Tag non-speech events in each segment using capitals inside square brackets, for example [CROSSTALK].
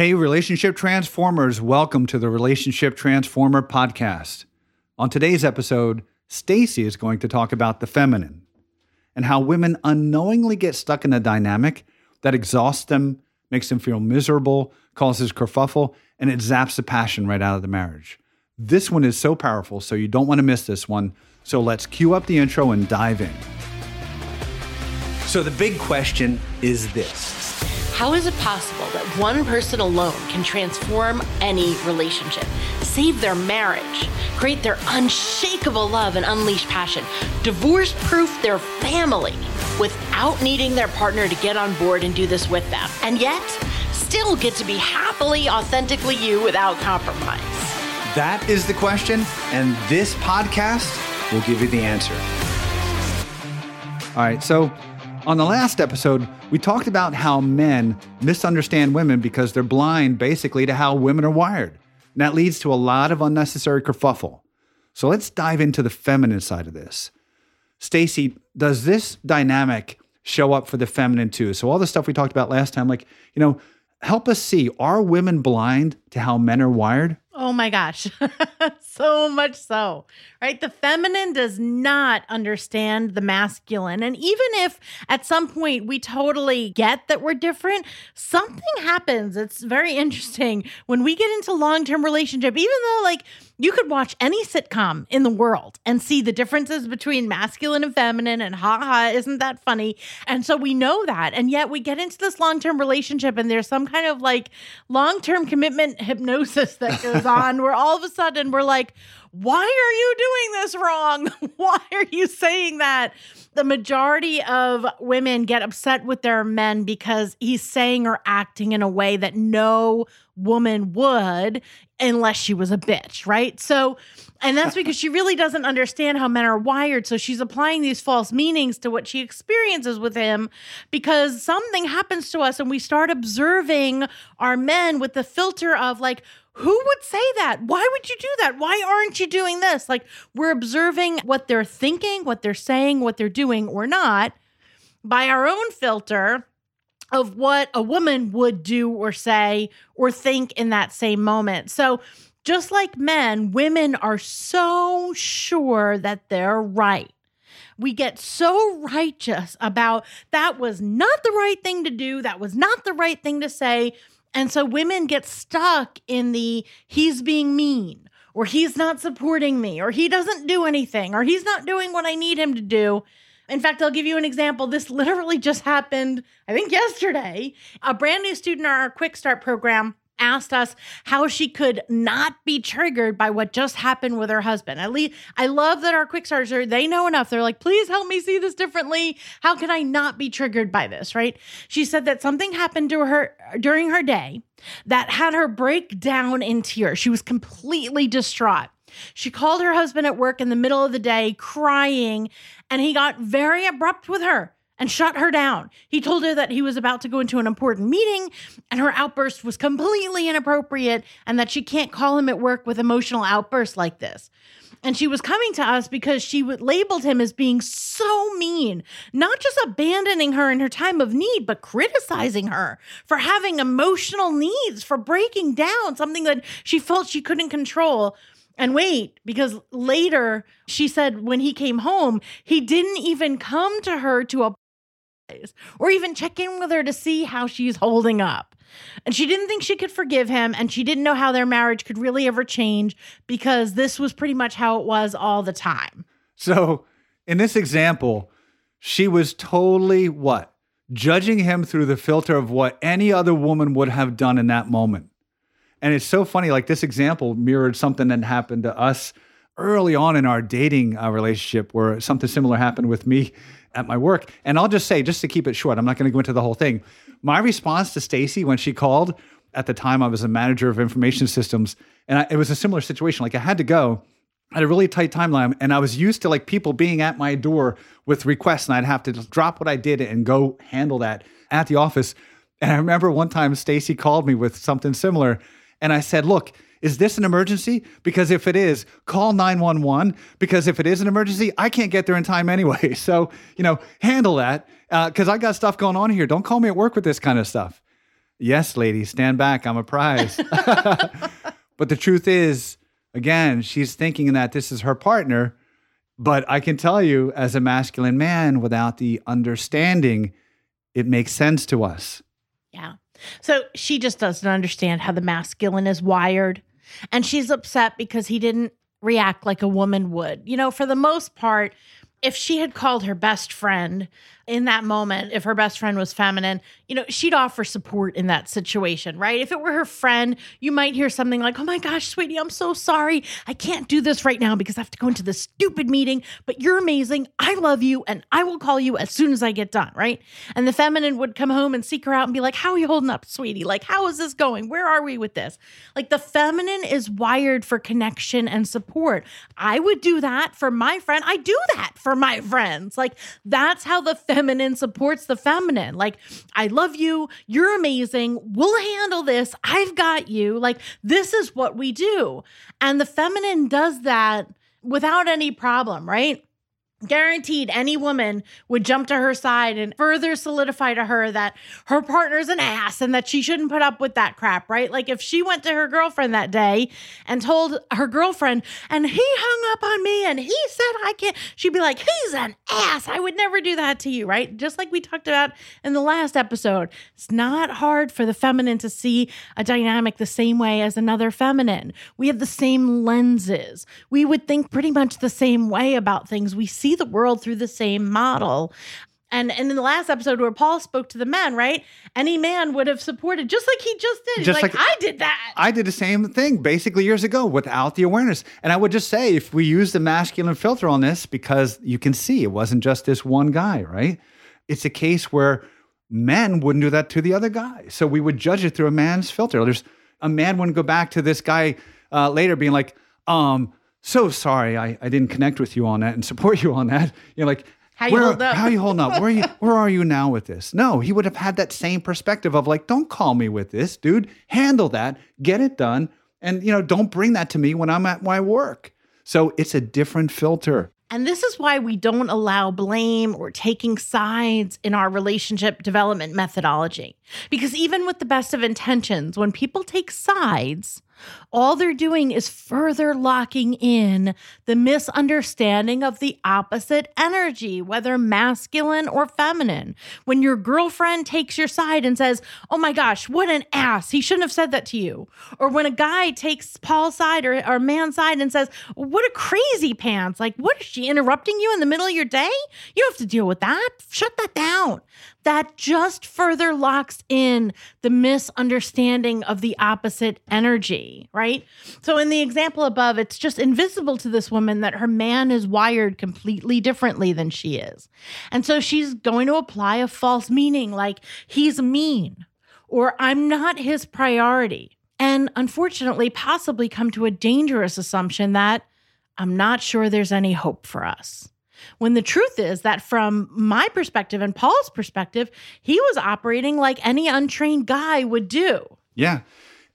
Hey, Relationship Transformers, welcome to the Relationship Transformer podcast. On today's episode, Stacy is going to talk about the feminine and how women unknowingly get stuck in a dynamic that exhausts them, makes them feel miserable, causes kerfuffle, and it zaps the passion right out of the marriage. This one is so powerful, so you don't want to miss this one. So let's cue up the intro and dive in. So, the big question is this How is it possible that one person alone can transform any relationship, save their marriage, create their unshakable love and unleash passion, divorce proof their family without needing their partner to get on board and do this with them, and yet still get to be happily, authentically you without compromise? That is the question, and this podcast will give you the answer. All right, so on the last episode, we talked about how men misunderstand women because they're blind basically to how women are wired. And that leads to a lot of unnecessary kerfuffle. So let's dive into the feminine side of this. Stacy, does this dynamic show up for the feminine too? So all the stuff we talked about last time, like, you know, help us see, are women blind to how men are wired? Oh my gosh. [LAUGHS] so much so, right? The feminine does not understand the masculine. And even if at some point we totally get that we're different, something happens. It's very interesting when we get into long term relationship, even though, like, you could watch any sitcom in the world and see the differences between masculine and feminine and ha ha isn't that funny and so we know that and yet we get into this long-term relationship and there's some kind of like long-term commitment [LAUGHS] hypnosis that goes on where all of a sudden we're like why are you doing this wrong [LAUGHS] why are you saying that the majority of women get upset with their men because he's saying or acting in a way that no woman would unless she was a bitch, right? So, and that's because she really doesn't understand how men are wired. So she's applying these false meanings to what she experiences with him because something happens to us and we start observing our men with the filter of like, who would say that? Why would you do that? Why aren't you doing this? Like, we're observing what they're thinking, what they're saying, what they're doing or not by our own filter of what a woman would do or say or think in that same moment. So, just like men, women are so sure that they're right. We get so righteous about that was not the right thing to do, that was not the right thing to say. And so women get stuck in the he's being mean, or he's not supporting me, or he doesn't do anything, or he's not doing what I need him to do. In fact, I'll give you an example. This literally just happened, I think, yesterday. A brand new student in our Quick Start program asked us how she could not be triggered by what just happened with her husband. At least I love that our quick starters are they know enough. They're like, please help me see this differently. How can I not be triggered by this? Right. She said that something happened to her during her day that had her break down in tears. She was completely distraught. She called her husband at work in the middle of the day crying, and he got very abrupt with her and shut her down. He told her that he was about to go into an important meeting and her outburst was completely inappropriate and that she can't call him at work with emotional outbursts like this. And she was coming to us because she labeled him as being so mean, not just abandoning her in her time of need, but criticizing her for having emotional needs, for breaking down something that she felt she couldn't control. And wait, because later she said when he came home, he didn't even come to her to or even check in with her to see how she's holding up. And she didn't think she could forgive him, and she didn't know how their marriage could really ever change because this was pretty much how it was all the time. So, in this example, she was totally what? Judging him through the filter of what any other woman would have done in that moment. And it's so funny, like this example mirrored something that happened to us early on in our dating uh, relationship where something similar happened with me at my work. And I'll just say, just to keep it short, I'm not going to go into the whole thing. My response to Stacy when she called, at the time I was a manager of information systems, and I, it was a similar situation. Like I had to go. I had a really tight timeline, and I was used to like people being at my door with requests, and I'd have to drop what I did and go handle that at the office. And I remember one time Stacy called me with something similar, and I said, Look, is this an emergency? Because if it is, call 911. Because if it is an emergency, I can't get there in time anyway. [LAUGHS] So, you know, handle that because uh, I got stuff going on here. Don't call me at work with this kind of stuff. Yes, ladies, stand back. I'm a prize. [LAUGHS] but the truth is, again, she's thinking that this is her partner. But I can tell you, as a masculine man, without the understanding, it makes sense to us. Yeah. So she just doesn't understand how the masculine is wired. And she's upset because he didn't react like a woman would. You know, for the most part, if she had called her best friend in that moment, if her best friend was feminine, you know, she'd offer support in that situation, right? If it were her friend, you might hear something like, Oh my gosh, sweetie, I'm so sorry. I can't do this right now because I have to go into this stupid meeting, but you're amazing. I love you and I will call you as soon as I get done, right? And the feminine would come home and seek her out and be like, How are you holding up, sweetie? Like, how is this going? Where are we with this? Like, the feminine is wired for connection and support. I would do that for my friend. I do that for my friends. Like, that's how the feminine supports the feminine. Like, I love you. You're amazing. We'll handle this. I've got you. Like, this is what we do. And the feminine does that without any problem, right? Guaranteed any woman would jump to her side and further solidify to her that her partner's an ass and that she shouldn't put up with that crap, right? Like if she went to her girlfriend that day and told her girlfriend, and he hung up on me and he said I can't, she'd be like, he's an ass. I would never do that to you, right? Just like we talked about in the last episode. It's not hard for the feminine to see a dynamic the same way as another feminine. We have the same lenses. We would think pretty much the same way about things. We see see the world through the same model. And, and in the last episode where Paul spoke to the men, right? Any man would have supported just like he just did. Just like, like, I did that. I did the same thing basically years ago without the awareness. And I would just say if we use the masculine filter on this, because you can see it wasn't just this one guy, right? It's a case where men wouldn't do that to the other guy. So we would judge it through a man's filter. There's a man wouldn't go back to this guy uh, later being like, um, so sorry I, I didn't connect with you on that and support you on that. You're like, how you hold up? How you holding up? Where are you? Where are you now with this? No, he would have had that same perspective of like, don't call me with this, dude. Handle that, get it done, and you know, don't bring that to me when I'm at my work. So it's a different filter. And this is why we don't allow blame or taking sides in our relationship development methodology. Because even with the best of intentions, when people take sides, all they're doing is further locking in the misunderstanding of the opposite energy, whether masculine or feminine. When your girlfriend takes your side and says, Oh my gosh, what an ass. He shouldn't have said that to you. Or when a guy takes Paul's side or, or man's side and says, What a crazy pants. Like, what is she interrupting you in the middle of your day? You have to deal with that. Shut that down that just further locks in the misunderstanding of the opposite energy, right? So, in the example above, it's just invisible to this woman that her man is wired completely differently than she is. And so she's going to apply a false meaning like he's mean or I'm not his priority. And unfortunately, possibly come to a dangerous assumption that I'm not sure there's any hope for us. When the truth is that, from my perspective and Paul's perspective, he was operating like any untrained guy would do. Yeah.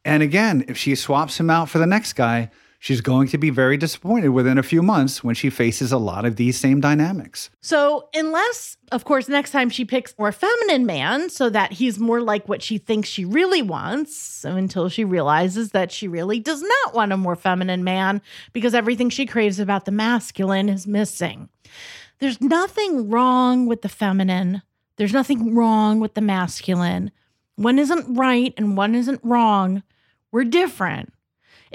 And again, if she swaps him out for the next guy, she's going to be very disappointed within a few months when she faces a lot of these same dynamics. So, unless, of course, next time she picks a more feminine man so that he's more like what she thinks she really wants, until she realizes that she really does not want a more feminine man because everything she craves about the masculine is missing. There's nothing wrong with the feminine. There's nothing wrong with the masculine. One isn't right and one isn't wrong. We're different.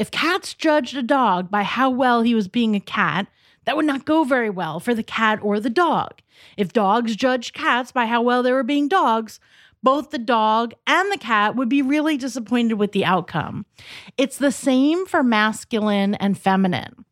If cats judged a dog by how well he was being a cat, that would not go very well for the cat or the dog. If dogs judged cats by how well they were being dogs, both the dog and the cat would be really disappointed with the outcome. It's the same for masculine and feminine.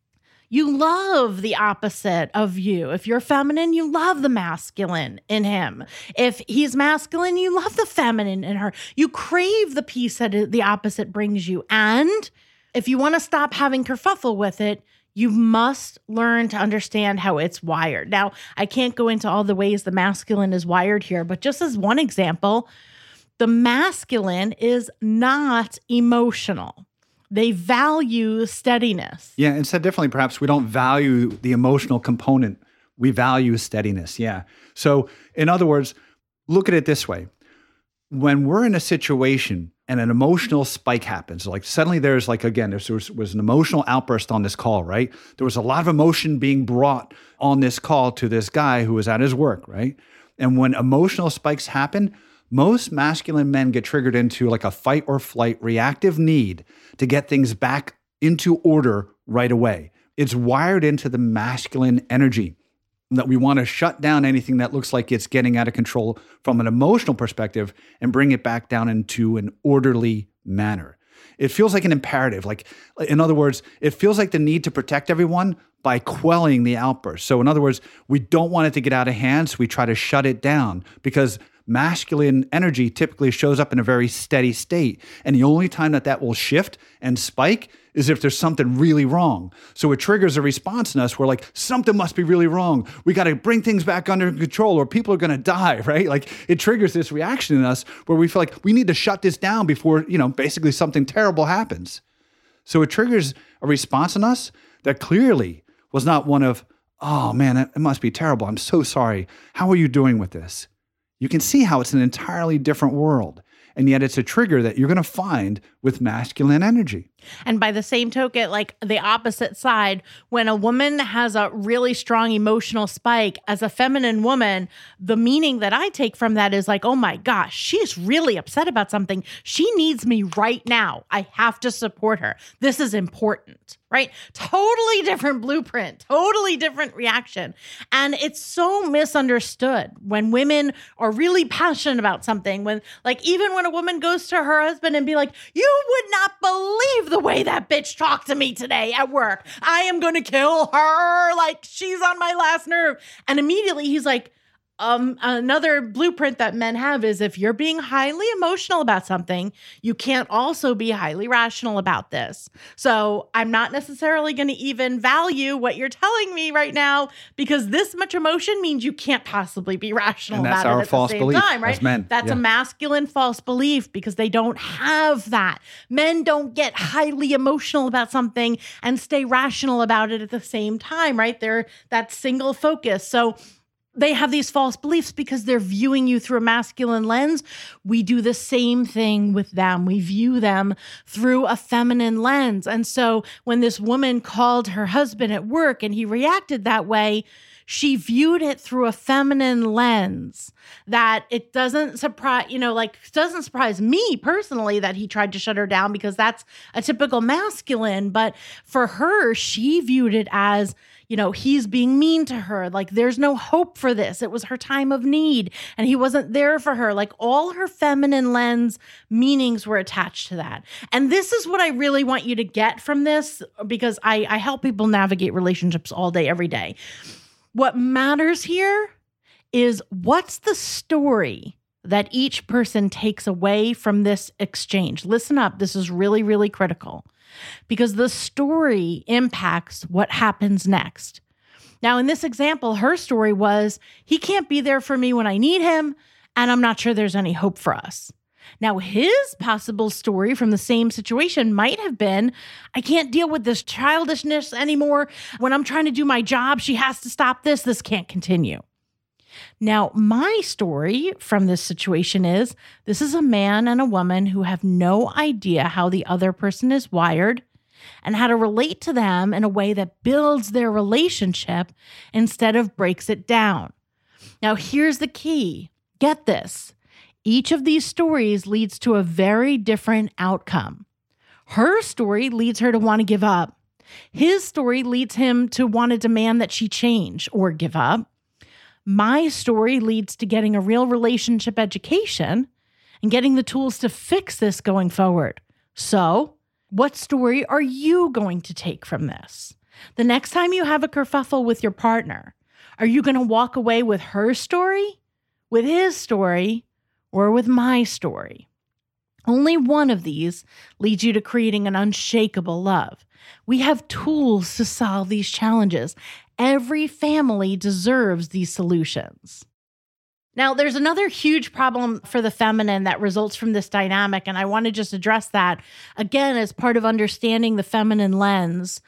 You love the opposite of you. If you're feminine, you love the masculine in him. If he's masculine, you love the feminine in her. You crave the peace that the opposite brings you. And if you want to stop having kerfuffle with it, you must learn to understand how it's wired. Now, I can't go into all the ways the masculine is wired here, but just as one example, the masculine is not emotional. They value steadiness. Yeah, and differently, perhaps we don't value the emotional component. We value steadiness. Yeah. So, in other words, look at it this way when we're in a situation and an emotional spike happens, like suddenly there's like, again, there was, was an emotional outburst on this call, right? There was a lot of emotion being brought on this call to this guy who was at his work, right? And when emotional spikes happen, most masculine men get triggered into like a fight or flight reactive need to get things back into order right away. It's wired into the masculine energy that we want to shut down anything that looks like it's getting out of control from an emotional perspective and bring it back down into an orderly manner. It feels like an imperative. Like, in other words, it feels like the need to protect everyone by quelling the outburst. So, in other words, we don't want it to get out of hand, so we try to shut it down because masculine energy typically shows up in a very steady state. And the only time that that will shift and spike is if there's something really wrong. So it triggers a response in us where like something must be really wrong. We got to bring things back under control or people are going to die, [LAUGHS] right? Like it triggers this reaction in us where we feel like we need to shut this down before, you know, basically something terrible happens. So it triggers a response in us that clearly was not one of, oh man, it must be terrible. I'm so sorry. How are you doing with this? You can see how it's an entirely different world. And yet it's a trigger that you're going to find with masculine energy. And by the same token, like the opposite side, when a woman has a really strong emotional spike, as a feminine woman, the meaning that I take from that is like, oh my gosh, she's really upset about something. She needs me right now. I have to support her. This is important right? Totally different blueprint, totally different reaction. And it's so misunderstood when women are really passionate about something. When, like, even when a woman goes to her husband and be like, You would not believe the way that bitch talked to me today at work. I am going to kill her. Like, she's on my last nerve. And immediately he's like, um, another blueprint that men have is if you're being highly emotional about something, you can't also be highly rational about this. So I'm not necessarily going to even value what you're telling me right now because this much emotion means you can't possibly be rational and that's about our it at false the same belief time, right? men. That's Yeah. a masculine false belief because they don't have that. Men don't get highly emotional about something and stay rational about it at the same time, right? They're that single focus. So they have these false beliefs because they're viewing you through a masculine lens. We do the same thing with them. We view them through a feminine lens. And so when this woman called her husband at work and he reacted that way, she viewed it through a feminine lens that it doesn't surprise, you know, like doesn't surprise me personally that he tried to shut her down because that's a typical masculine. But for her, she viewed it as, you know, he's being mean to her. Like, there's no hope for this. It was her time of need, and he wasn't there for her. Like, all her feminine lens meanings were attached to that. And this is what I really want you to get from this because I, I help people navigate relationships all day, every day. What matters here is what's the story that each person takes away from this exchange. Listen up, this is really, really critical because the story impacts what happens next. Now, in this example, her story was he can't be there for me when I need him, and I'm not sure there's any hope for us. Now, his possible story from the same situation might have been I can't deal with this childishness anymore. When I'm trying to do my job, she has to stop this. This can't continue. Now, my story from this situation is this is a man and a woman who have no idea how the other person is wired and how to relate to them in a way that builds their relationship instead of breaks it down. Now, here's the key get this each of these stories leads to a very different outcome. Her story leads her to want to give up. His story leads him to want to demand that she change or give up. My story leads to getting a real relationship education and getting the tools to fix this going forward. So, what story are you going to take from this? The next time you have a kerfuffle with your partner, are you going to walk away with her story, with his story, or with my story? Only one of these leads you to creating an unshakable love. We have tools to solve these challenges. Every family deserves these solutions. Now, there's another huge problem for the feminine that results from this dynamic, and I want to just address that again as part of understanding the feminine lens.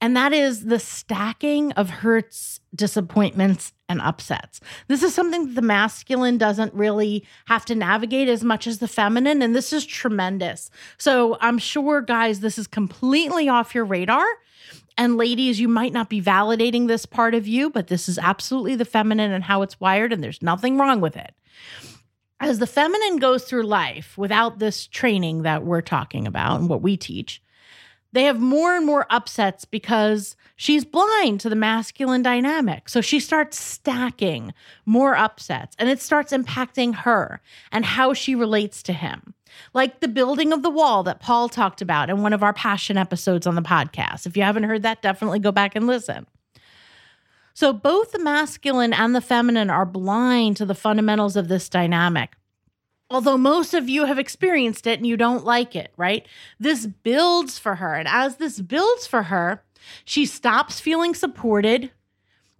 And that is the stacking of hurts, disappointments, and upsets. This is something that the masculine doesn't really have to navigate as much as the feminine. And this is tremendous. So I'm sure, guys, this is completely off your radar. And ladies, you might not be validating this part of you, but this is absolutely the feminine and how it's wired, and there's nothing wrong with it. As the feminine goes through life without this training that we're talking about and what we teach, they have more and more upsets because she's blind to the masculine dynamic. So she starts stacking more upsets and it starts impacting her and how she relates to him. Like the building of the wall that Paul talked about in one of our passion episodes on the podcast. If you haven't heard that, definitely go back and listen. So both the masculine and the feminine are blind to the fundamentals of this dynamic although most of you have experienced it and you don't like it, right? This builds for her. And as this builds for her, she stops feeling supported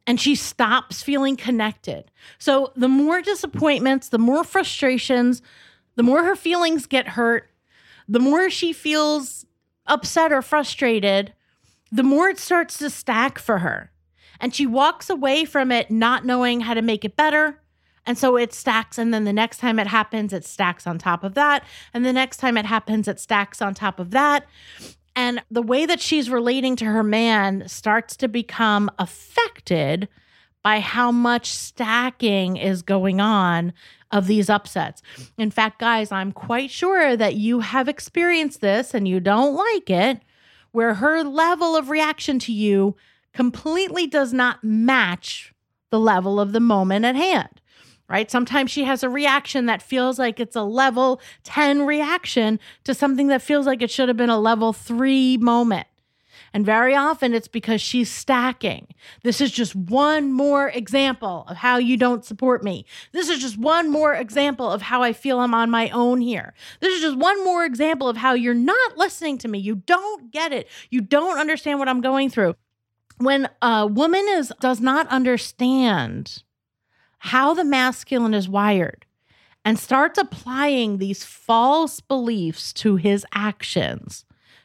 and she stops feeling connected. So the more disappointments, the more frustrations, the more her feelings get hurt, the more she feels upset or frustrated, the more it starts to stack for her. And she walks away from it not knowing how to make it better, and so it stacks. And then the next time it happens, it stacks on top of that. And the next time it happens, it stacks on top of that. And the way that she's relating to her man starts to become affected by how much stacking is going on of these upsets. In fact, guys, I'm quite sure that you have experienced this and you don't like it, where her level of reaction to you completely does not match the level of the moment at hand right? Sometimes she has a reaction that feels like it's a level 10 reaction to something that feels like it should have been a level three moment. And very often it's because she's stacking. This is just one more example of how you don't support me. This is just one more example of how I feel I'm on my own here. This is just one more example of how you're not listening to me. You don't get it. You don't understand what I'm going through. When a woman is does not understand how the masculine is wired and starts applying these false beliefs to his actions,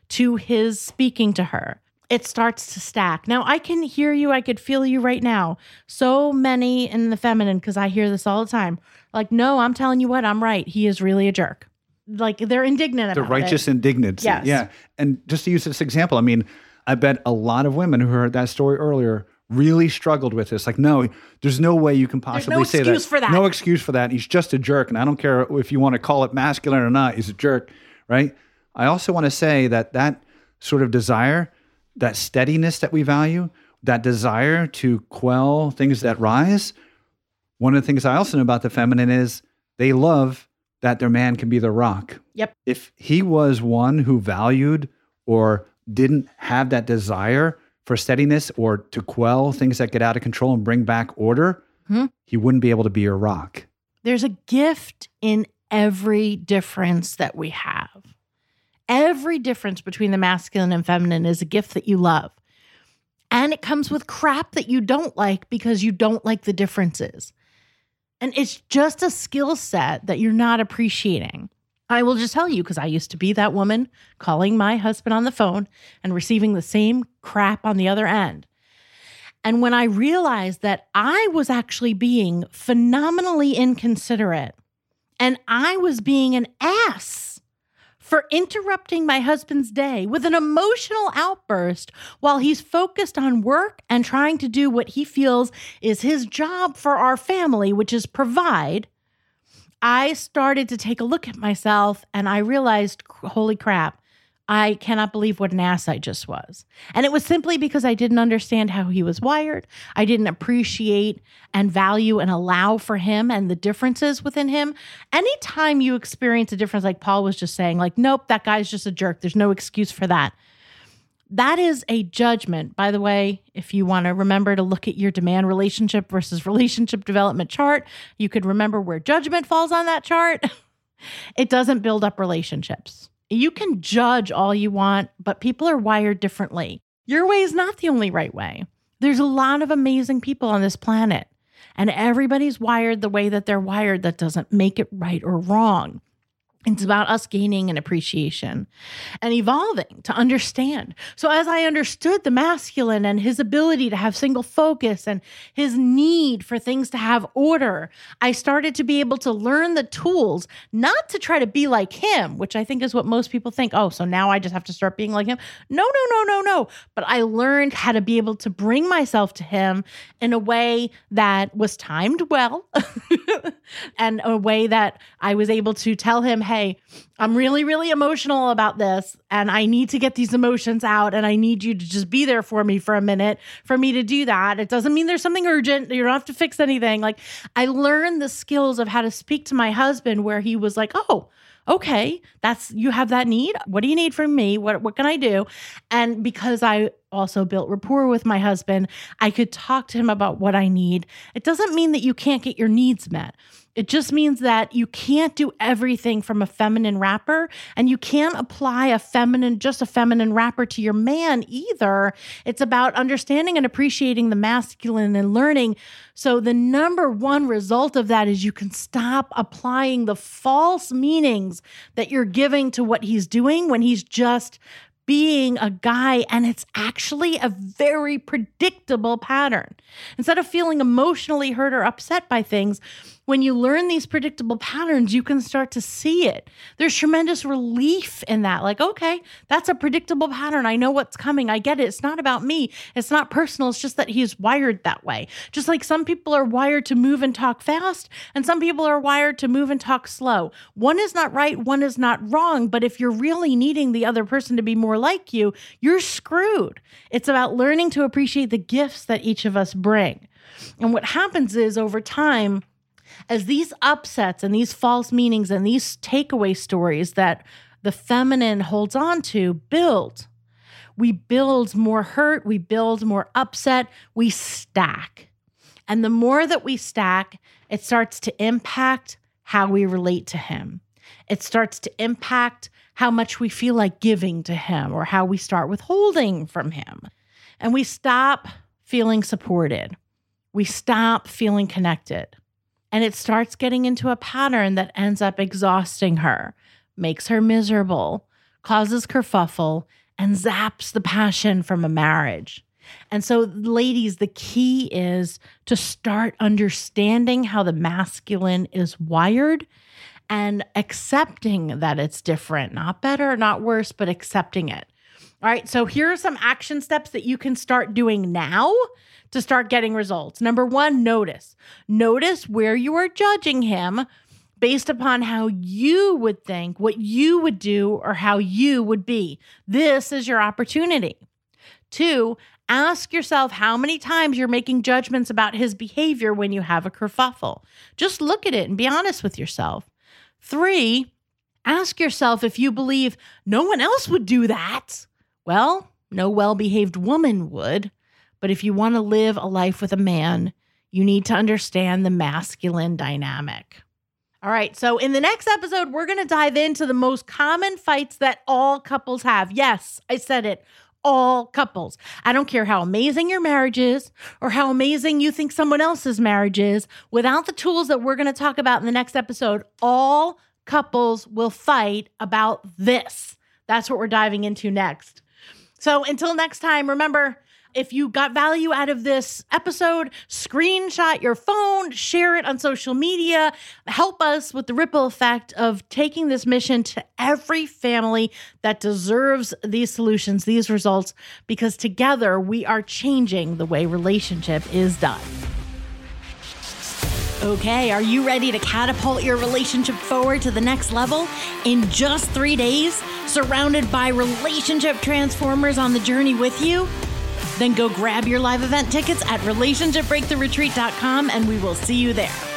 to his speaking to her, it starts to stack. Now, I can hear you, I could feel you right now. So many in the feminine, because I hear this all the time. Like, no, I'm telling you what, I'm right. He is really a jerk. Like, they're indignant the righteous it. indignance. Yes. Yeah. And just to use this example, I mean, I bet a lot of women who heard that story earlier really struggled with this. Like, no, there's no way you can possibly no say excuse that. for that. No excuse for that. He's just a jerk. And I don't care if you want to call it masculine or not, he's a jerk, right? I also want to say that that sort of desire, that steadiness that we value, that desire to quell things that rise, one of the things I also know about the feminine is they love that their man can be the rock. Yep. If he was one who valued or didn't have that desire for steadiness or to quell things that get out of control and bring back order, hmm he wouldn't be able to be your rock. There's a gift in every difference that we have. Every difference between the masculine and feminine is a gift that you love. And it comes with crap that you don't like because you don't like the differences. And it's just a skill set that you're not appreciating. I will just tell you because I used to be that woman calling my husband on the phone and receiving the same crap on the other end. And when I realized that I was actually being phenomenally inconsiderate and I was being an ass for interrupting my husband's day with an emotional outburst while he's focused on work and trying to do what he feels is his job for our family, which is provide I started to take a look at myself and I realized, holy crap, I cannot believe what an ass I just was. And it was simply because I didn't understand how he was wired. I didn't appreciate and value and allow for him and the differences within him. Anytime you experience a difference, like Paul was just saying, like, nope, that guy's just a jerk. There's no excuse for that. That is a judgment. By the way, if you want to remember to look at your demand relationship versus relationship development chart, you could remember where judgment falls on that chart. [LAUGHS] it doesn't build up relationships. You can judge all you want, but people are wired differently. Your way is not the only right way. There's a lot of amazing people on this planet, and everybody's wired the way that they're wired. That doesn't make it right or wrong. It's about us gaining an appreciation and evolving to understand. So, as I understood the masculine and his ability to have single focus and his need for things to have order, I started to be able to learn the tools, not to try to be like him, which I think is what most people think. Oh, so now I just have to start being like him. No, no, no, no, no. But I learned how to be able to bring myself to him in a way that was timed well [LAUGHS] and a way that I was able to tell him, hey, I'm really, really emotional about this and I need to get these emotions out and I need you to just be there for me for a minute for me to do that. It doesn't mean there's something urgent. You don't have to fix anything. Like I learned the skills of how to speak to my husband where he was like, oh, okay, that's you have that need. What do you need from me? What what can I do? And because I also built rapport with my husband, I could talk to him about what I need. It doesn't mean that you can't get your needs met. It just means that you can't do everything from a feminine wrapper and you can't apply a feminine, just a feminine wrapper to your man either. It's about understanding and appreciating the masculine and learning. So, the number one result of that is you can stop applying the false meanings that you're giving to what he's doing when he's just being a guy, and it's actually a very predictable pattern. Instead of feeling emotionally hurt or upset by things, when you learn these predictable patterns, you can start to see it. There's tremendous relief in that. Like, okay, that's a predictable pattern. I know what's coming. I get it. It's not about me. It's not personal. It's just that he's wired that way. Just like some people are wired to move and talk fast, and some people are wired to move and talk slow. One is not right, one is not wrong. But if you're really needing the other person to be more like you, you're screwed. It's about learning to appreciate the gifts that each of us bring. And what happens is over time, as these upsets and these false meanings and these takeaway stories that the feminine holds on to build, we build more hurt, we build more upset, we stack. And the more that we stack, it starts to impact how we relate to him. It starts to impact how much we feel like giving to him or how we start withholding from him. And we stop feeling supported. We stop feeling connected. And it starts getting into a pattern that ends up exhausting her, makes her miserable, causes kerfuffle, and zaps the passion from a marriage. And so, ladies, the key is to start understanding how the masculine is wired and accepting that it's different, not better, not worse, but accepting it. All right, so here are some action steps that you can start doing now to start getting results. Number one, notice. Notice where you are judging him based upon how you would think, what you would do, or how you would be. This is your opportunity. Two, ask yourself how many times you're making judgments about his behavior when you have a kerfuffle. Just look at it and be honest with yourself. Three, ask yourself if you believe no one else would do that. Well, no well behaved woman would. But if you want to live a life with a man, you need to understand the masculine dynamic. All right, so in the next episode, we're going to dive into the most common fights that all couples have. Yes, I said it. All couples. I don't care how amazing your marriage is or how amazing you think someone else's marriage is. Without the tools that we're going to talk about in the next episode, all couples will fight about this. That's what we're diving into next. So until next time, remember, if you got value out of this episode, screenshot your phone, share it on social media, help us with the ripple effect of taking this mission to every family that deserves these solutions, these results, because together we are changing the way relationship is done. Okay, are you ready to catapult your relationship forward to the next level in just three days, surrounded by relationship transformers on the journey with you? Then go grab your live event tickets at relationshipbreakthroughretreat.com and we will see you there.